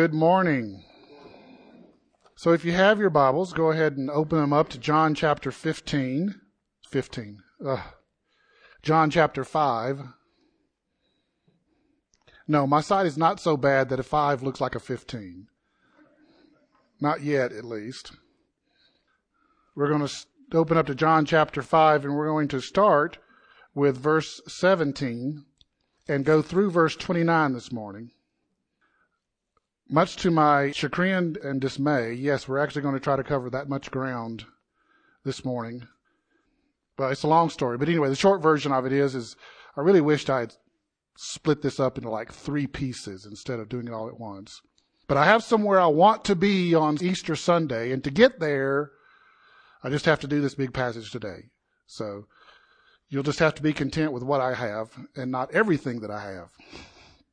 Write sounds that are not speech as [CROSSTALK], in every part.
Good morning. So if you have your Bibles, go ahead and open them up to John chapter 15. 15. Ugh. John chapter 5. No, my sight is not so bad that a 5 looks like a 15. Not yet, at least. We're going to open up to John chapter 5, and we're going to start with verse 17 and go through verse 29 this morning. Much to my chagrin and dismay, yes, we're actually going to try to cover that much ground this morning. But it's a long story. But anyway, the short version of it is, is I really wished I had split this up into like three pieces instead of doing it all at once. But I have somewhere I want to be on Easter Sunday, and to get there, I just have to do this big passage today. So you'll just have to be content with what I have and not everything that I have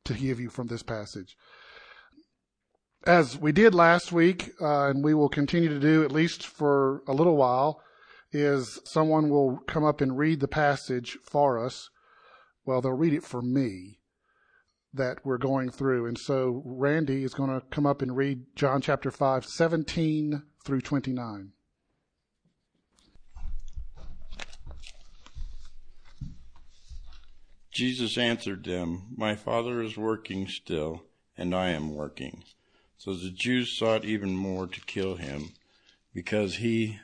to give you from this passage as we did last week, uh, and we will continue to do at least for a little while, is someone will come up and read the passage for us. Well, they'll read it for me that we're going through. And so Randy is going to come up and read John chapter 5, 17 through 29. Jesus answered them, My Father is working still, and I am working. So the Jews sought even more to kill him, because he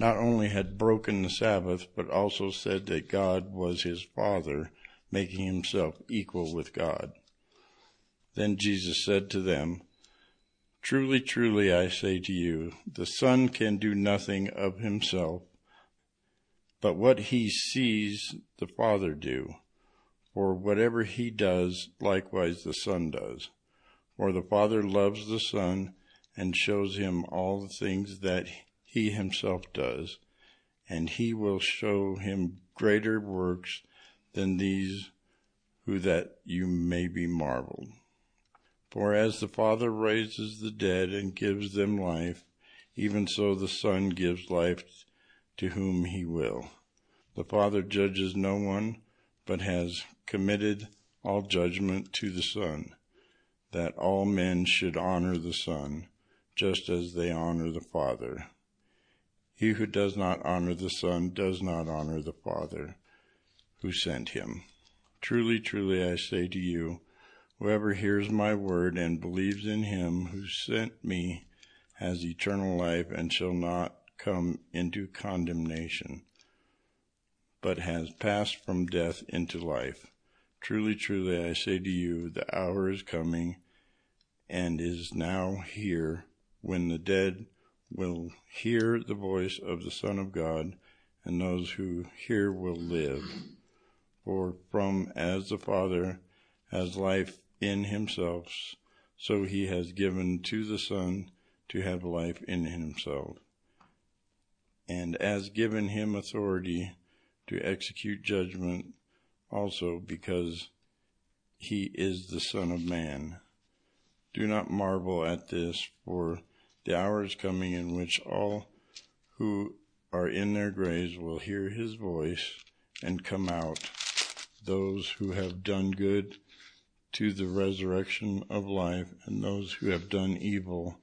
not only had broken the Sabbath, but also said that God was his Father, making himself equal with God. Then Jesus said to them, Truly, truly, I say to you, the Son can do nothing of himself, but what he sees the Father do. For whatever he does, likewise the Son does. For the Father loves the Son and shows him all the things that he himself does, and he will show him greater works than these who that you may be marveled. For as the Father raises the dead and gives them life, even so the Son gives life to whom he will. The Father judges no one, but has committed all judgment to the Son that all men should honor the Son, just as they honor the Father. He who does not honor the Son does not honor the Father who sent him. Truly, truly, I say to you, whoever hears my word and believes in him who sent me has eternal life and shall not come into condemnation, but has passed from death into life. Truly, truly, I say to you, the hour is coming and is now here when the dead will hear the voice of the Son of God, and those who hear will live. For from as the Father has life in himself, so he has given to the Son to have life in himself, and as given him authority to execute judgment also because he is the Son of Man. Do not marvel at this, for the hour is coming in which all who are in their graves will hear his voice and come out, those who have done good to the resurrection of life, and those who have done evil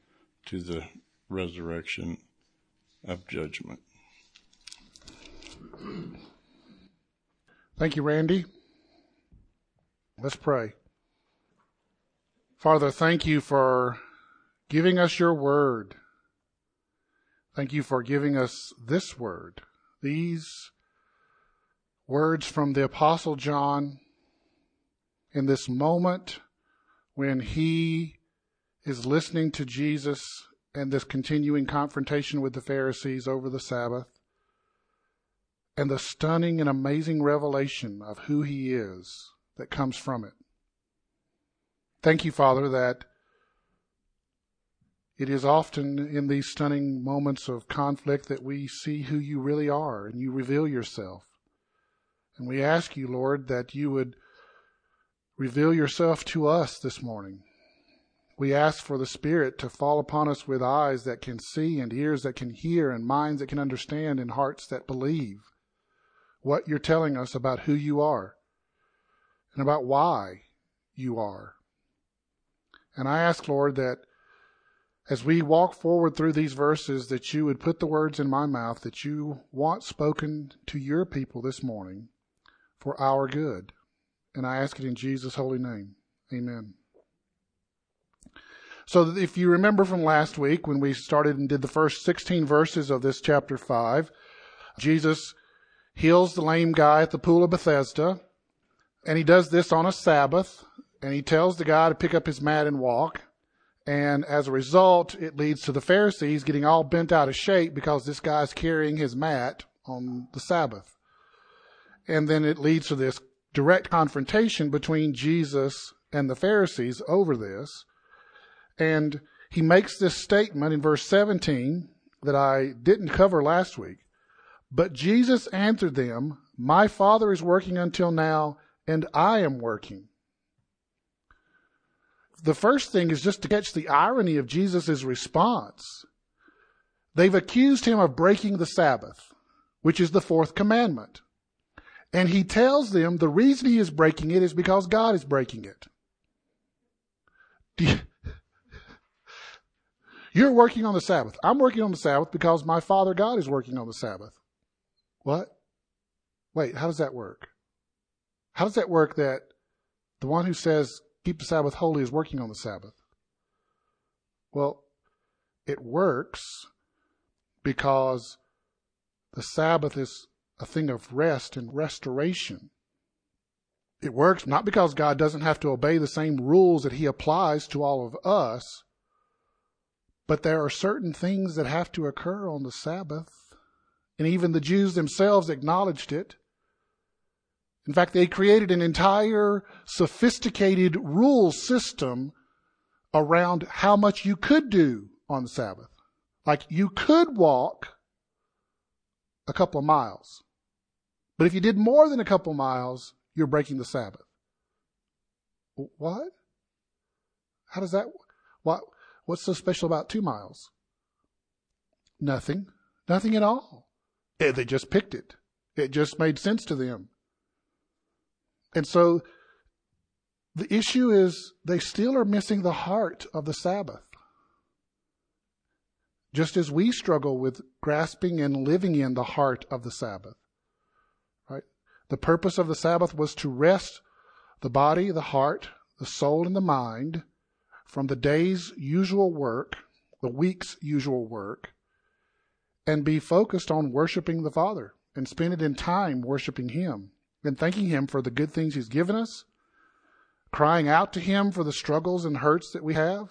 to the resurrection of judgment. Thank you, Randy. Let's pray. Father, thank you for giving us your word. Thank you for giving us this word, these words from the Apostle John in this moment when he is listening to Jesus and this continuing confrontation with the Pharisees over the Sabbath and the stunning and amazing revelation of who he is that comes from it. Thank you, Father, that it is often in these stunning moments of conflict that we see who you really are and you reveal yourself. And we ask you, Lord, that you would reveal yourself to us this morning. We ask for the Spirit to fall upon us with eyes that can see and ears that can hear and minds that can understand and hearts that believe what you're telling us about who you are and about why you are. And I ask, Lord, that as we walk forward through these verses, that you would put the words in my mouth that you want spoken to your people this morning for our good. And I ask it in Jesus' holy name. Amen. So if you remember from last week when we started and did the first 16 verses of this chapter 5, Jesus heals the lame guy at the pool of Bethesda. And he does this on a Sabbath. And he tells the guy to pick up his mat and walk. And as a result, it leads to the Pharisees getting all bent out of shape because this guy's carrying his mat on the Sabbath. And then it leads to this direct confrontation between Jesus and the Pharisees over this. And he makes this statement in verse 17 that I didn't cover last week. But Jesus answered them, My Father is working until now, and I am working. The first thing is just to catch the irony of Jesus' response. They've accused him of breaking the Sabbath, which is the fourth commandment. And he tells them the reason he is breaking it is because God is breaking it. You, [LAUGHS] you're working on the Sabbath. I'm working on the Sabbath because my Father God is working on the Sabbath. What? Wait, how does that work? How does that work that the one who says keep the Sabbath holy is working on the Sabbath? Well, it works because the Sabbath is a thing of rest and restoration. It works not because God doesn't have to obey the same rules that He applies to all of us, but there are certain things that have to occur on the Sabbath and even the Jews themselves acknowledged it. In fact, they created an entire sophisticated rule system around how much you could do on the Sabbath. Like you could walk a couple of miles. But if you did more than a couple of miles, you're breaking the Sabbath. What? How does that, what, what's so special about two miles? Nothing. Nothing at all. Eh, they just picked it. It just made sense to them. And so the issue is they still are missing the heart of the Sabbath. Just as we struggle with grasping and living in the heart of the Sabbath. Right? The purpose of the Sabbath was to rest the body, the heart, the soul, and the mind from the day's usual work, the week's usual work, and be focused on worshiping the Father and spend it in time worshiping Him and thanking Him for the good things He's given us, crying out to Him for the struggles and hurts that we have.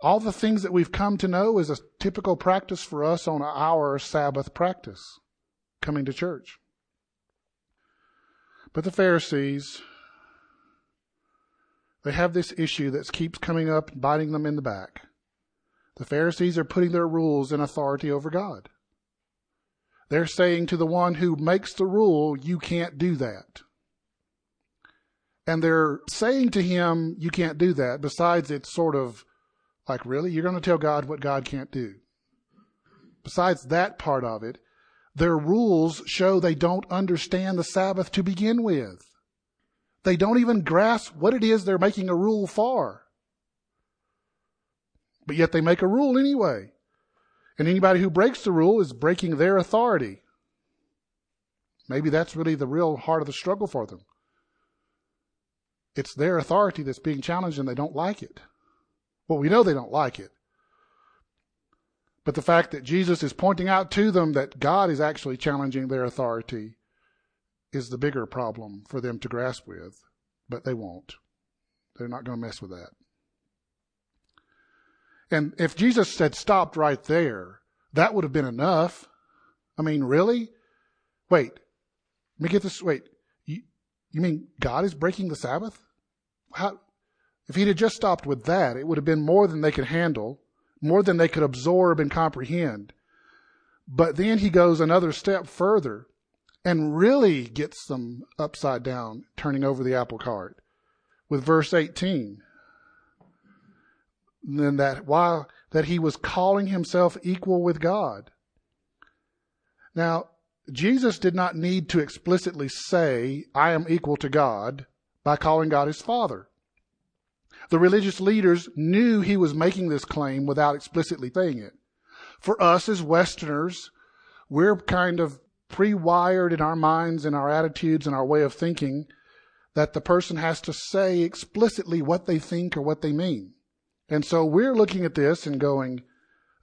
All the things that we've come to know is a typical practice for us on our Sabbath practice, coming to church. But the Pharisees, they have this issue that keeps coming up, biting them in the back. The Pharisees are putting their rules and authority over God. They're saying to the one who makes the rule, you can't do that. And they're saying to him, you can't do that. Besides, it's sort of like, really? You're going to tell God what God can't do? Besides that part of it, their rules show they don't understand the Sabbath to begin with. They don't even grasp what it is they're making a rule for. But yet they make a rule anyway. And anybody who breaks the rule is breaking their authority. Maybe that's really the real heart of the struggle for them. It's their authority that's being challenged and they don't like it. Well, we know they don't like it. But the fact that Jesus is pointing out to them that God is actually challenging their authority is the bigger problem for them to grasp with. But they won't. They're not going to mess with that. And if Jesus had stopped right there, that would have been enough. I mean, really? Wait, let me get this. Wait, you, you mean God is breaking the Sabbath? How? If he'd just stopped with that, it would have been more than they could handle, more than they could absorb and comprehend. But then he goes another step further and really gets them upside down, turning over the apple cart with verse 18 than that while that he was calling himself equal with God. Now, Jesus did not need to explicitly say, I am equal to God by calling God his Father. The religious leaders knew he was making this claim without explicitly saying it. For us as Westerners, we're kind of pre-wired in our minds and our attitudes and our way of thinking that the person has to say explicitly what they think or what they mean. And so we're looking at this and going,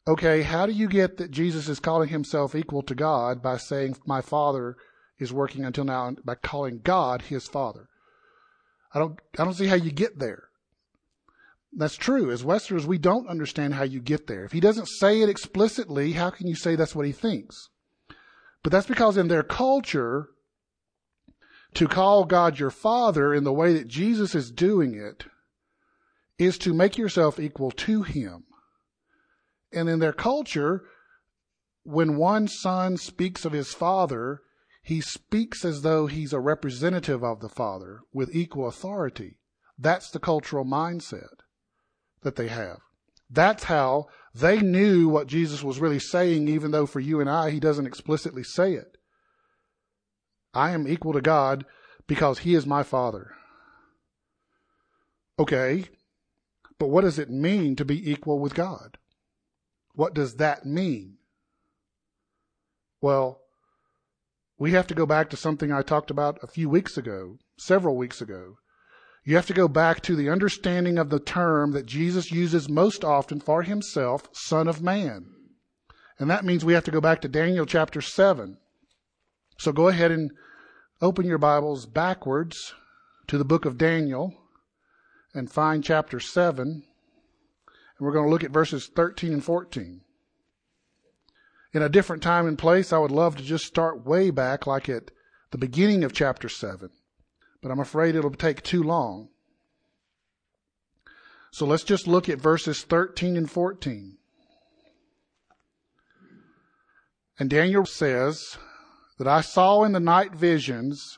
okay, how do you get that Jesus is calling himself equal to God by saying, my Father is working until now, by calling God his Father? I don't, I don't see how you get there. That's true. As Westerners, we don't understand how you get there. If he doesn't say it explicitly, how can you say that's what he thinks? But that's because in their culture, to call God your Father in the way that Jesus is doing it is to make yourself equal to Him. And in their culture, when one son speaks of his father, he speaks as though he's a representative of the father with equal authority. That's the cultural mindset that they have. That's how they knew what Jesus was really saying, even though for you and I, he doesn't explicitly say it. I am equal to God because he is my father. Okay, but what does it mean to be equal with God? What does that mean? Well, we have to go back to something I talked about a few weeks ago, several weeks ago. You have to go back to the understanding of the term that Jesus uses most often for himself, Son of Man. And that means we have to go back to Daniel chapter 7. So go ahead and open your Bibles backwards to the book of Daniel and find chapter 7. And we're going to look at verses 13 and 14. In a different time and place, I would love to just start way back, like at the beginning of chapter 7 but I'm afraid it'll take too long. So let's just look at verses 13 and 14. And Daniel says that I saw in the night visions,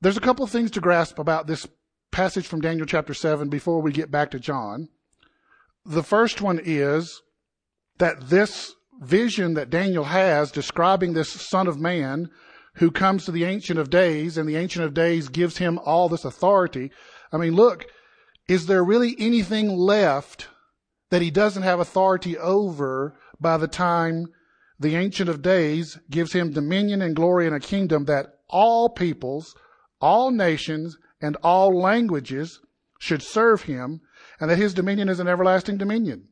there's a couple of things to grasp about this passage from Daniel chapter 7 before we get back to John. The first one is that this vision that Daniel has describing this Son of Man who comes to the Ancient of Days, and the Ancient of Days gives him all this authority. I mean, look, is there really anything left that he doesn't have authority over by the time the Ancient of Days gives him dominion and glory and a kingdom that all peoples, all nations, and all languages should serve him, and that his dominion is an everlasting dominion?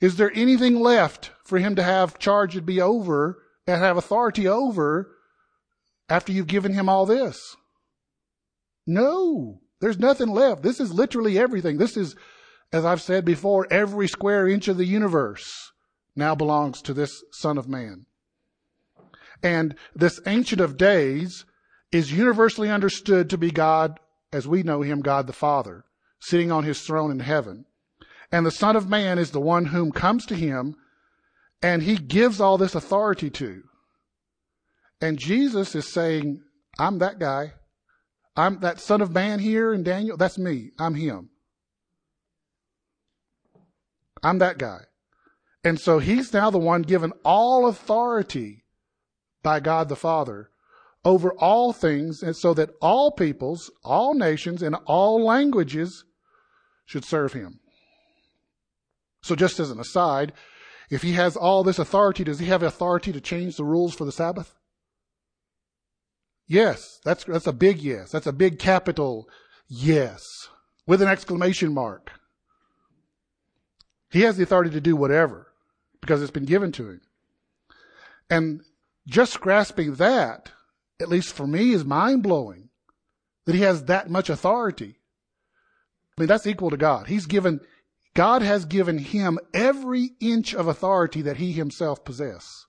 Is there anything left for him to have charge and be over and have authority over after you've given him all this? No. There's nothing left. This is literally everything. This is, as I've said before, every square inch of the universe now belongs to this Son of Man. And this Ancient of Days is universally understood to be God, as we know him, God the Father, sitting on his throne in heaven. And the Son of Man is the one whom comes to him and he gives all this authority to. And Jesus is saying, I'm that guy. I'm that son of man here in Daniel. That's me. I'm him. I'm that guy. And so he's now the one given all authority by God the Father over all things, and so that all peoples, all nations, and all languages should serve him. So, just as an aside, if he has all this authority, does he have authority to change the rules for the Sabbath? Yes, that's, that's a big yes. That's a big capital yes with an exclamation mark. He has the authority to do whatever because it's been given to him. And just grasping that, at least for me, is mind blowing that he has that much authority. I mean, that's equal to God. He's given, God has given him every inch of authority that he himself possesses.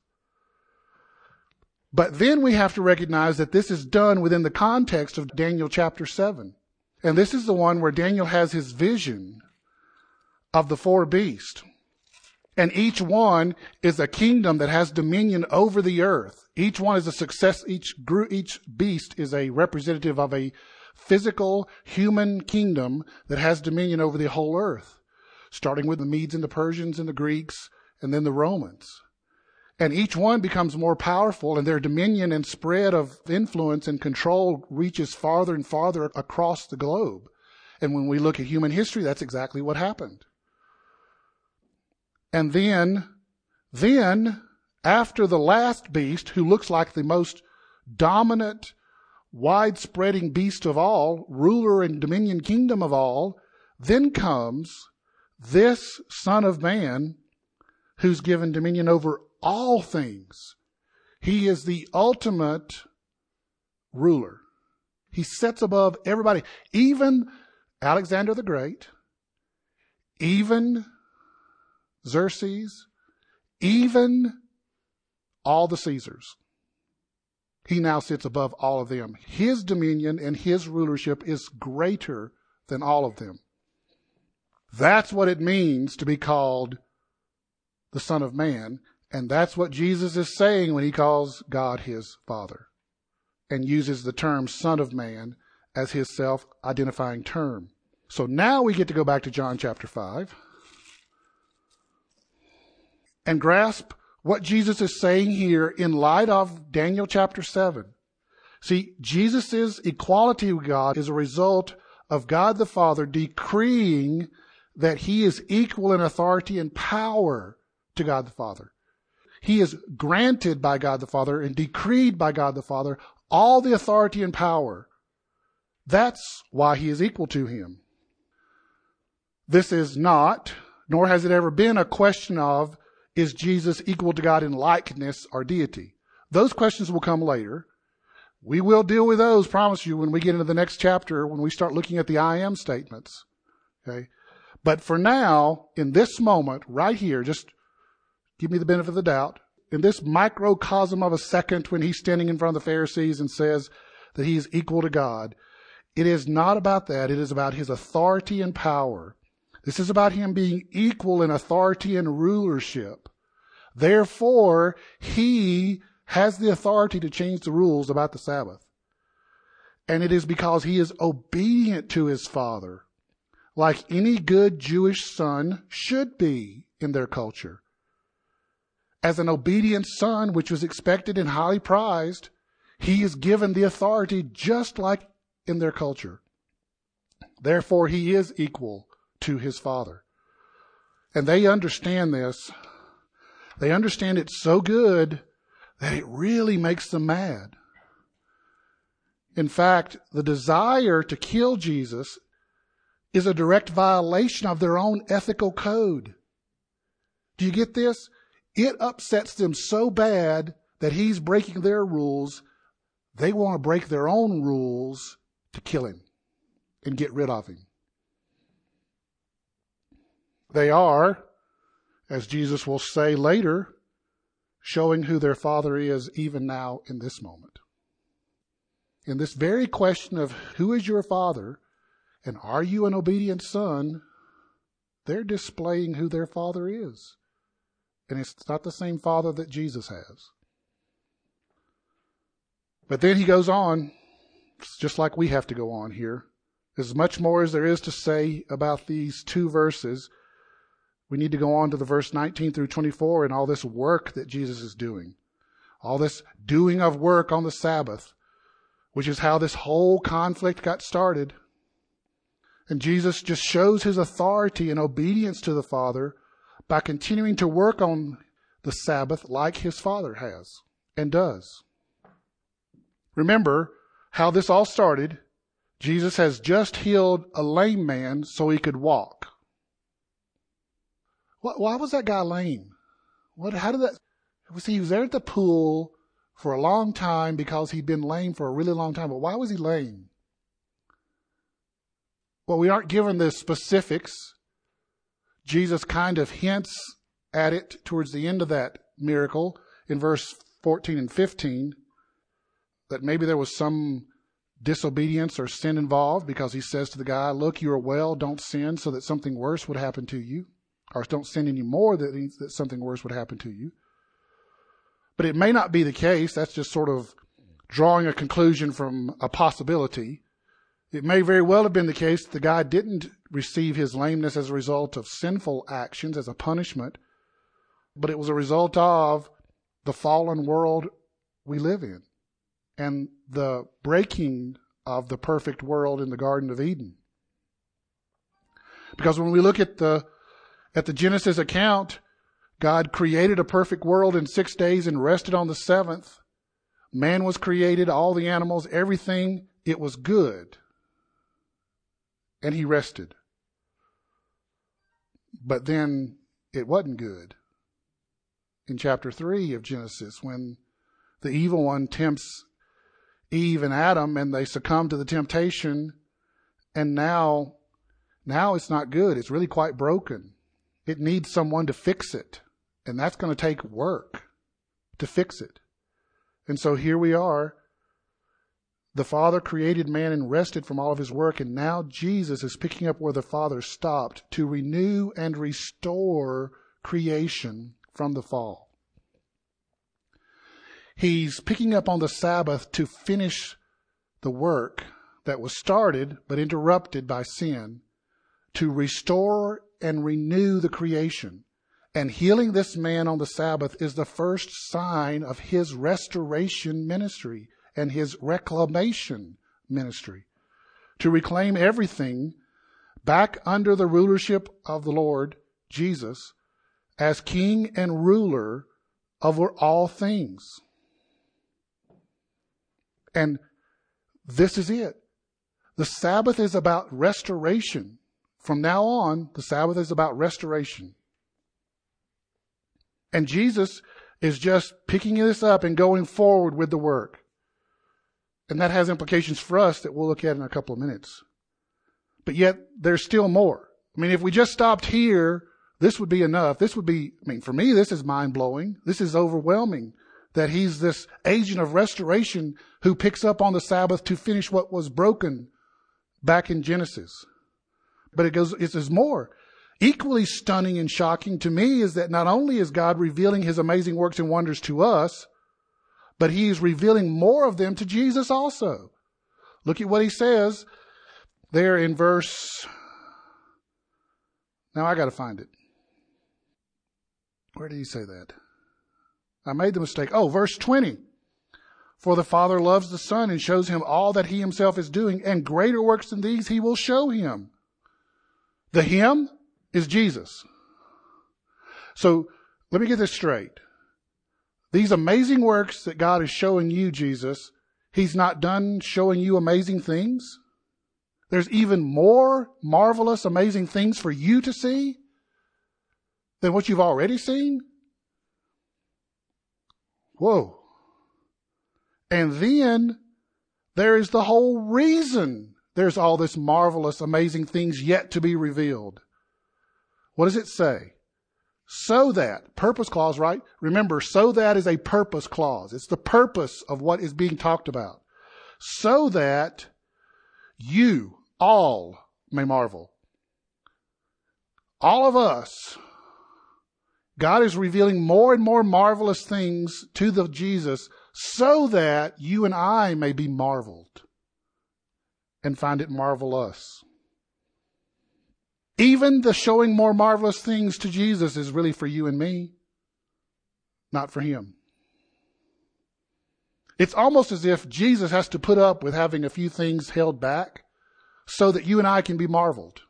But then we have to recognize that this is done within the context of Daniel chapter 7. And this is the one where Daniel has his vision of the four beasts. And each one is a kingdom that has dominion over the earth. Each one is a success. Each group, each beast is a representative of a physical human kingdom that has dominion over the whole earth, starting with the Medes and the Persians and the Greeks and then the Romans. And each one becomes more powerful and their dominion and spread of influence and control reaches farther and farther across the globe. And when we look at human history, that's exactly what happened. And then, then, after the last beast, who looks like the most dominant, wide-spreading beast of all, ruler and dominion kingdom of all, then comes this Son of Man who's given dominion over all things. He is the ultimate ruler. He sets above everybody, even Alexander the Great, even Xerxes, even all the Caesars. He now sits above all of them. His dominion and his rulership is greater than all of them. That's what it means to be called the Son of Man. And that's what Jesus is saying when he calls God his Father and uses the term Son of Man as his self identifying term. So now we get to go back to John chapter 5 and grasp what Jesus is saying here in light of Daniel chapter 7. See, Jesus' equality with God is a result of God the Father decreeing that he is equal in authority and power to God the Father. He is granted by God the Father and decreed by God the Father all the authority and power. That's why he is equal to him. This is not, nor has it ever been, a question of is Jesus equal to God in likeness or deity? Those questions will come later. We will deal with those, promise you, when we get into the next chapter, when we start looking at the I am statements. Okay? But for now, in this moment, right here, just give me the benefit of the doubt. In this microcosm of a second when he's standing in front of the Pharisees and says that he is equal to God, it is not about that. It is about his authority and power. This is about him being equal in authority and rulership. Therefore, he has the authority to change the rules about the Sabbath. And it is because he is obedient to his father, like any good Jewish son should be in their culture. As an obedient son, which was expected and highly prized, he is given the authority just like in their culture. Therefore, he is equal to his Father. And they understand this. They understand it so good that it really makes them mad. In fact, the desire to kill Jesus is a direct violation of their own ethical code. Do you get this? It upsets them so bad that he's breaking their rules. They want to break their own rules to kill him and get rid of him. They are, as Jesus will say later, showing who their father is even now in this moment. In this very question of who is your father and are you an obedient son, they're displaying who their father is. And it's not the same father that Jesus has. But then he goes on, just like we have to go on here. As much more as there is to say about these two verses, we need to go on to the verse 19 through 24 and all this work that Jesus is doing. All this doing of work on the Sabbath, which is how this whole conflict got started. And Jesus just shows his authority and obedience to the Father by continuing to work on the Sabbath like his Father has and does. Remember how this all started. Jesus has just healed a lame man so he could walk. Why was that guy lame? What? How did that? See, he was there at the pool for a long time because he'd been lame for a really long time. But why was he lame? Well, we aren't given the specifics. Jesus kind of hints at it towards the end of that miracle in verse 14 and 15 that maybe there was some disobedience or sin involved because he says to the guy, Look, you are well, don't sin so that something worse would happen to you, or don't sin anymore that, that something worse would happen to you. But it may not be the case. That's just sort of drawing a conclusion from a possibility. It may very well have been the case that the guy didn't receive his lameness as a result of sinful actions as a punishment, but it was a result of the fallen world we live in and the breaking of the perfect world in the Garden of Eden. Because when we look at the, at the Genesis account, God created a perfect world in six days and rested on the seventh. Man was created, all the animals, everything. It was good. And he rested. But then it wasn't good. In chapter 3 of Genesis, when the evil one tempts Eve and Adam and they succumb to the temptation and now now it's not good. It's really quite broken. It needs someone to fix it. And that's going to take work to fix it. And so here we are. The Father created man and rested from all of his work, and now Jesus is picking up where the Father stopped to renew and restore creation from the fall. He's picking up on the Sabbath to finish the work that was started but interrupted by sin, to restore and renew the creation. And healing this man on the Sabbath is the first sign of his restoration ministry and his reclamation ministry. To reclaim everything back under the rulership of the Lord Jesus as king and ruler over all things. And this is it. The Sabbath is about restoration. From now on, the Sabbath is about restoration. And Jesus is just picking this up and going forward with the work. And that has implications for us that we'll look at in a couple of minutes. But yet, there's still more. I mean, if we just stopped here, this would be enough. This would be, I mean, for me, this is mind blowing. This is overwhelming that he's this agent of restoration who picks up on the Sabbath to finish what was broken back in Genesis. But it goes, it says more. Equally stunning and shocking to me is that not only is God revealing his amazing works and wonders to us, but he is revealing more of them to Jesus also. Look at what he says there in verse. Now I got to find it. Where did he say that? I made the mistake. Oh, verse 20. For the Father loves the Son and shows him all that he himself is doing, and greater works than these he will show him. The him is Jesus. So let me get this straight. These amazing works that God is showing you, Jesus, he's not done showing you amazing things. There's even more marvelous, amazing things for you to see than what you've already seen. Whoa. And then there is the whole reason there's all this marvelous, amazing things yet to be revealed. What does it say? So that, purpose clause, right? Remember, so that is a purpose clause. It's the purpose of what is being talked about. So that you all may marvel. All of us God is revealing more and more marvelous things to the Jesus so that you and I may be marveled and find it marvelous. Even the showing more marvelous things to Jesus is really for you and me, not for him. It's almost as if Jesus has to put up with having a few things held back so that you and I can be marveled.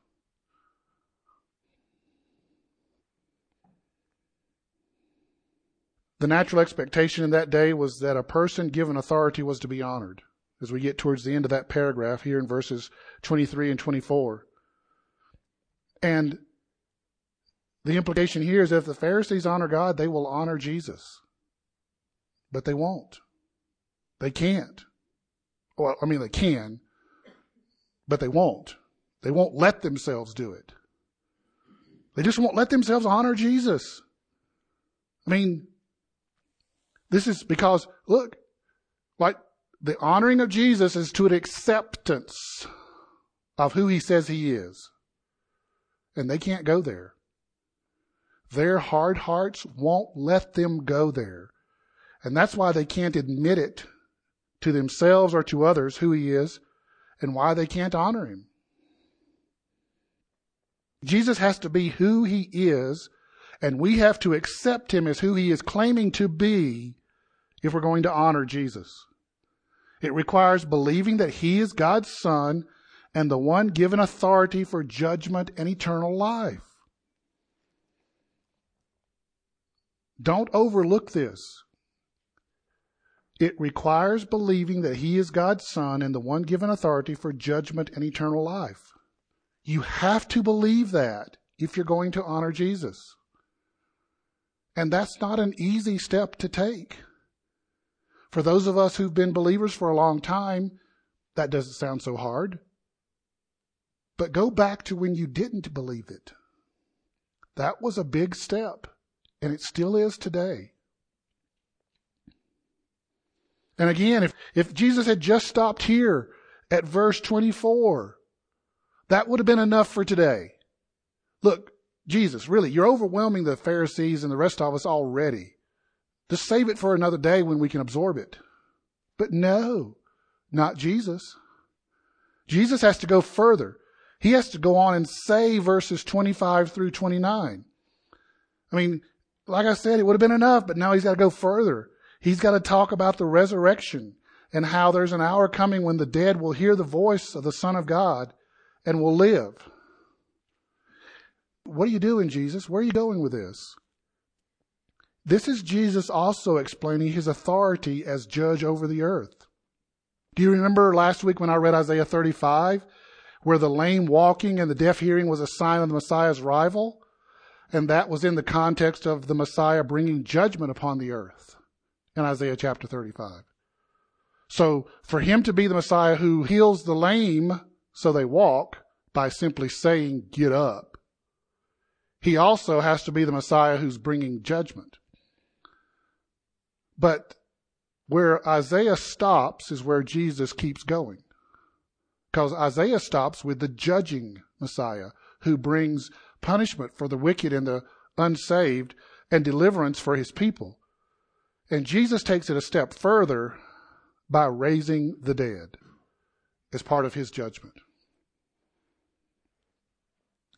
The natural expectation in that day was that a person given authority was to be honored, as we get towards the end of that paragraph here in verses 23 and 24. And the implication here is if the Pharisees honor God, they will honor Jesus. But they won't. They can't. Well, I mean, they can, but they won't. They won't let themselves do it. They just won't let themselves honor Jesus. I mean, this is because, look, The honoring of Jesus is to an acceptance of who he says he is. And they can't go there. Their hard hearts won't let them go there. And that's why they can't admit it to themselves or to others who he is and why they can't honor him. Jesus has to be who he is, and we have to accept him as who he is claiming to be if we're going to honor Jesus. It requires believing that he is God's son and the one given authority for judgment and eternal life. Don't overlook this. It requires believing that he is God's son and the one given authority for judgment and eternal life. You have to believe that if you're going to honor Jesus. And that's not an easy step to take. For those of us who've been believers for a long time, that doesn't sound so hard. But go back to when you didn't believe it. That was a big step, and it still is today. And again, if, if Jesus had just stopped here at verse 24, that would have been enough for today. Look, Jesus, really, you're overwhelming the Pharisees and the rest of us already. Just save it for another day when we can absorb it. But no, not Jesus. Jesus has to go further. He has to go on and say verses 25 through 29. I mean, like I said, it would have been enough, but now he's got to go further. He's got to talk about the resurrection and how there's an hour coming when the dead will hear the voice of the Son of God and will live. What are you doing, Jesus? Where are you going with this? This is Jesus also explaining his authority as judge over the earth. Do you remember last week when I read Isaiah 35, where the lame walking and the deaf hearing was a sign of the Messiah's arrival? And that was in the context of the Messiah bringing judgment upon the earth in Isaiah chapter 35. So for him to be the Messiah who heals the lame so they walk by simply saying, get up, he also has to be the Messiah who's bringing judgment. But where Isaiah stops is where Jesus keeps going. Because Isaiah stops with the judging Messiah who brings punishment for the wicked and the unsaved and deliverance for his people. And Jesus takes it a step further by raising the dead as part of his judgment.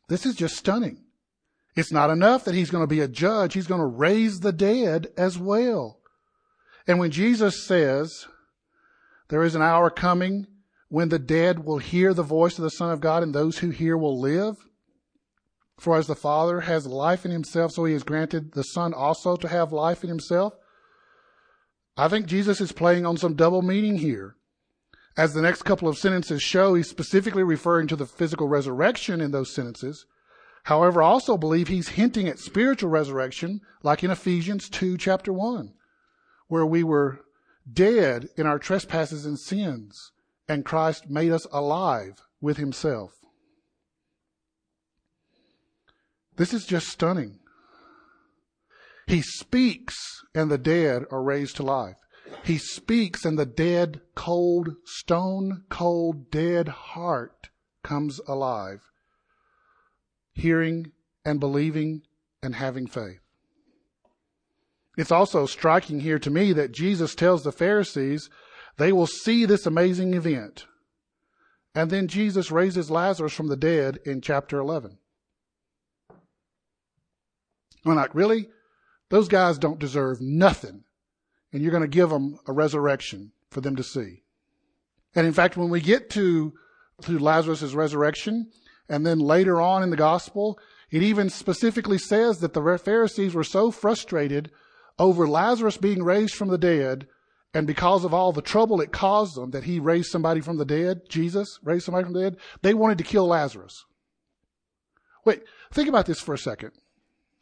This is just stunning. It's not enough that he's going to be a judge, he's going to raise the dead as well. And when Jesus says, There is an hour coming when the dead will hear the voice of the Son of God, and those who hear will live. For as the Father has life in himself, so he has granted the Son also to have life in himself. I think Jesus is playing on some double meaning here. As the next couple of sentences show, he's specifically referring to the physical resurrection in those sentences. However, I also believe he's hinting at spiritual resurrection, like in Ephesians 2, chapter 1, where we were dead in our trespasses and sins, and Christ made us alive with himself. This is just stunning. He speaks and the dead are raised to life. He speaks and the dead, cold, stone cold, dead heart comes alive, hearing and believing and having faith. It's also striking here to me that Jesus tells the Pharisees they will see this amazing event. And then Jesus raises Lazarus from the dead in chapter 11. I'm like, really? Those guys don't deserve nothing. And you're going to give them a resurrection for them to see. And in fact, when we get to, to Lazarus' resurrection, and then later on in the gospel, it even specifically says that the Pharisees were so frustrated over Lazarus being raised from the dead, and because of all the trouble it caused them that he raised somebody from the dead, Jesus raised somebody from the dead, they wanted to kill Lazarus. Wait, think about this for a second.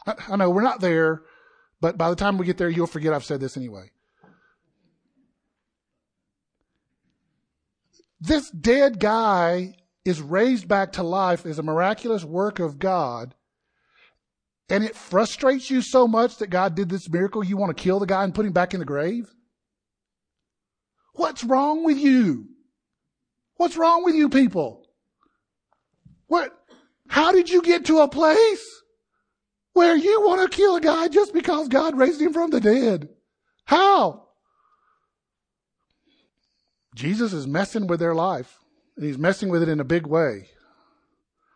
I, I know we're not there, but by the time we get there, you'll forget I've said this anyway. This dead guy is raised back to life as a miraculous work of God. And it frustrates you so much that God did this miracle, you want to kill the guy and put him back in the grave? What's wrong with you? What's wrong with you people? What? How did you get to a place where you want to kill a guy just because God raised him from the dead? How? Jesus is messing with their life. And he's messing with it in a big way.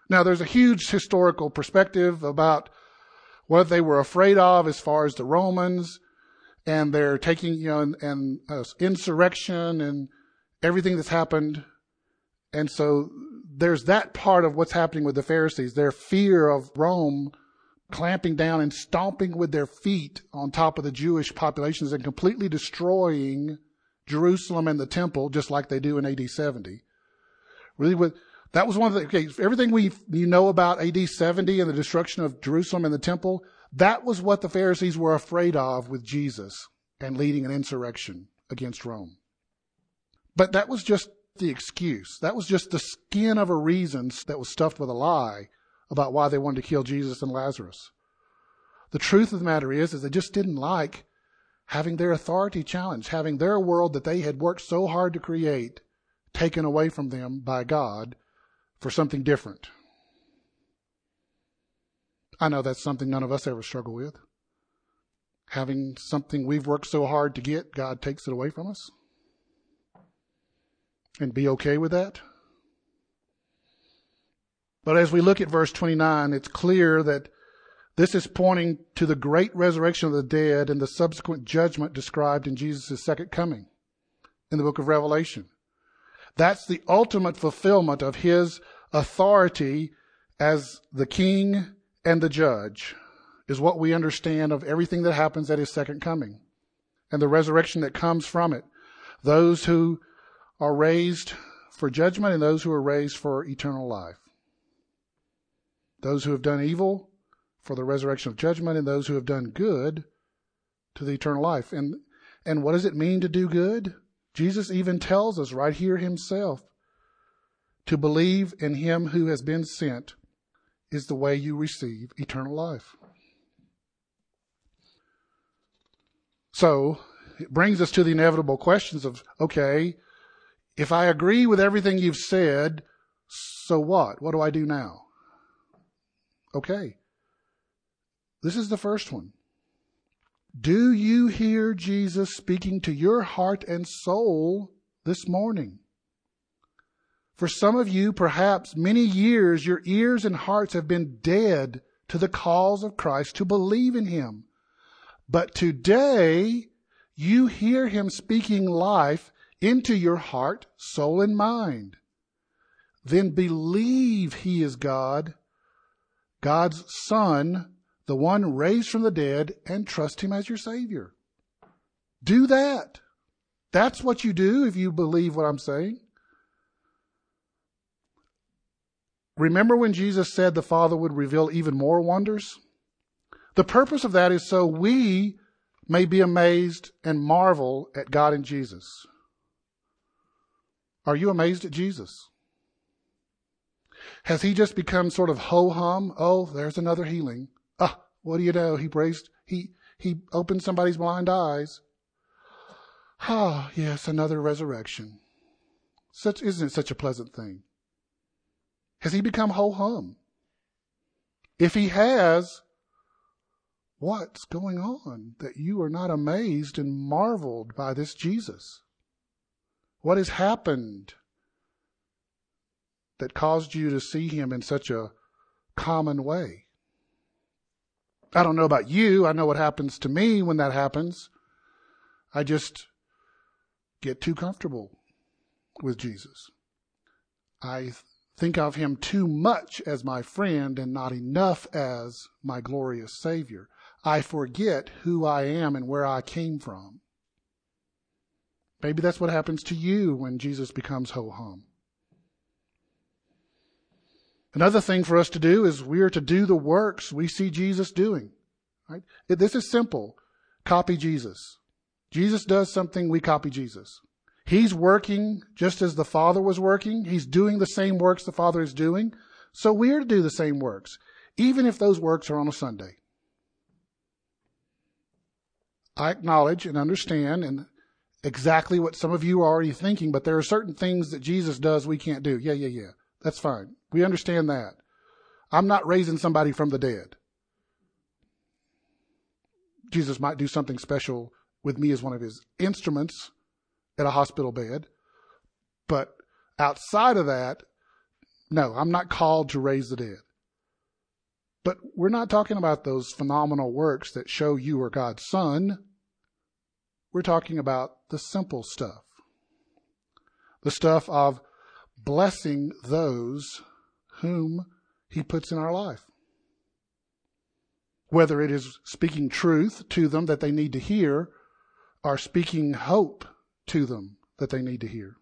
Now, there's a huge historical perspective about what they were afraid of as far as the Romans and they're taking, you know, and, and uh, insurrection and everything that's happened. And so there's that part of what's happening with the Pharisees, their fear of Rome clamping down and stomping with their feet on top of the Jewish populations and completely destroying Jerusalem and the temple, just like they do in AD 70. Really, with, that was one of the, okay, everything we, you know about AD 70 and the destruction of Jerusalem and the temple, that was what the Pharisees were afraid of with Jesus and leading an insurrection against Rome. But that was just the excuse. That was just the skin of a reason that was stuffed with a lie about why they wanted to kill Jesus and Lazarus. The truth of the matter is, is they just didn't like having their authority challenged, having their world that they had worked so hard to create taken away from them by God for something different. I know that's something none of us ever struggle with. Having something we've worked so hard to get, God takes it away from us. And be okay with that. But as we look at verse 29, it's clear that this is pointing to the great resurrection of the dead and the subsequent judgment described in Jesus' second coming in the book of Revelation. That's the ultimate fulfillment of his authority as the king and the judge is what we understand of everything that happens at his second coming and the resurrection that comes from it. Those who are raised for judgment and those who are raised for eternal life. Those who have done evil for the resurrection of judgment and those who have done good to the eternal life. And, and what does it mean to do good? Jesus even tells us right here himself to believe in him who has been sent is the way you receive eternal life. So it brings us to the inevitable questions of okay, if I agree with everything you've said, so what? What do I do now? Okay. This is the first one. Do you hear Jesus speaking to your heart and soul this morning? For some of you, perhaps many years, your ears and hearts have been dead to the calls of Christ to believe in Him. But today, you hear Him speaking life into your heart, soul, and mind. Then believe He is God, God's Son, the one raised from the dead, and trust Him as your Savior. Do that. That's what you do if you believe what I'm saying. Remember when Jesus said the Father would reveal even more wonders? The purpose of that is so we may be amazed and marvel at God and Jesus. Are you amazed at Jesus? Has he just become sort of ho hum? Oh, there's another healing. Ah, what do you know? He braced, he, he opened somebody's blind eyes. Ah, yes, another resurrection. Such, isn't it such a pleasant thing? Has he become ho hum? If he has, what's going on that you are not amazed and marveled by this Jesus? What has happened that caused you to see him in such a common way? I don't know about you. I know what happens to me when that happens. I just get too comfortable with Jesus. I think of him too much as my friend and not enough as my glorious Savior. I forget who I am and where I came from. Maybe that's what happens to you when Jesus becomes ho hum. Another thing for us to do is we are to do the works we see Jesus doing. Right? This is simple. Copy Jesus. Jesus does something, we copy Jesus. He's working just as the Father was working. He's doing the same works the Father is doing. So we're to do the same works, even if those works are on a Sunday. I acknowledge and understand and, exactly what some of you are already thinking, but there are certain things that Jesus does we can't do. Yeah, yeah, yeah. That's fine. We understand that. I'm not raising somebody from the dead. Jesus might do something special with me as one of his instruments at a hospital bed. But outside of that, no, I'm not called to raise the dead. But we're not talking about those phenomenal works that show you are God's son. We're talking about the simple stuff. The stuff of blessing those whom he puts in our life. Whether it is speaking truth to them that they need to hear or speaking hope to them that they need to hear.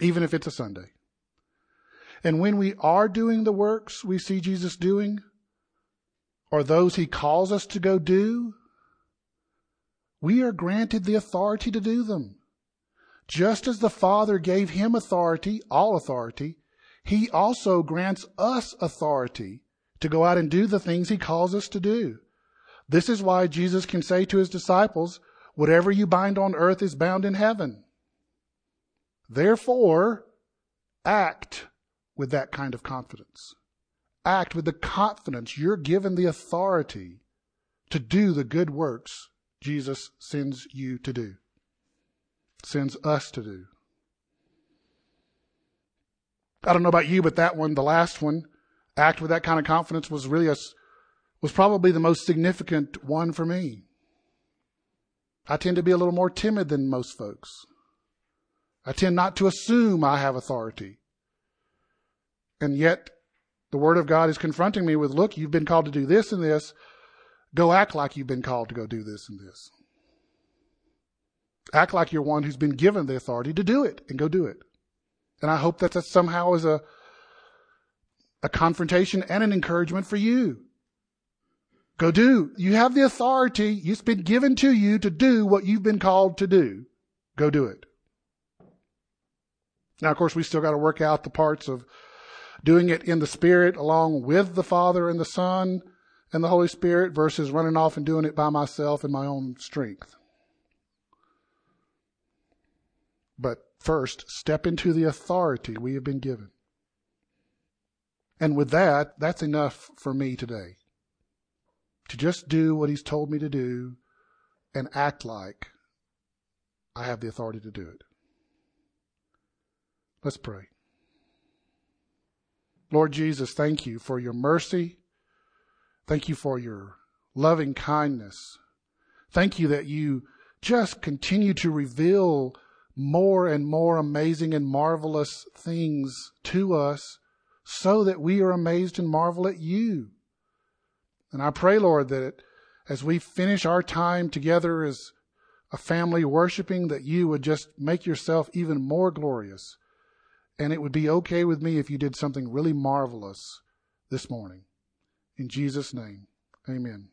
Even if it's a Sunday. And when we are doing the works we see Jesus doing, or those he calls us to go do, we are granted the authority to do them. Just as the Father gave him authority, all authority, he also grants us authority to go out and do the things he calls us to do. This is why Jesus can say to his disciples, Whatever you bind on earth is bound in heaven. Therefore, act with that kind of confidence. Act with the confidence you're given the authority to do the good works Jesus sends you to do, sends us to do. I don't know about you, but that one, the last one, act with that kind of confidence was really a, was probably the most significant one for me. I tend to be a little more timid than most folks. I tend not to assume I have authority. And yet, the Word of God is confronting me with, look, you've been called to do this and this. Go act like you've been called to go do this and this. Act like you're one who's been given the authority to do it and go do it. And I hope that that somehow is a, a confrontation and an encouragement for you. Go do. You have the authority. It's been given to you to do what you've been called to do. Go do it. Now, of course, we still got to work out the parts of doing it in the Spirit along with the Father and the Son and the Holy Spirit versus running off and doing it by myself in my own strength. But first, step into the authority we have been given. And with that, that's enough for me today. To just do what He's told me to do and act like I have the authority to do it. Let's pray. Lord Jesus, thank you for your mercy. Thank you for your loving kindness. Thank you that you just continue to reveal more and more amazing and marvelous things to us so that we are amazed and marvel at you. And I pray, Lord, that as we finish our time together as a family worshiping, that you would just make yourself even more glorious and it would be okay with me if you did something really marvelous this morning. In Jesus' name, amen.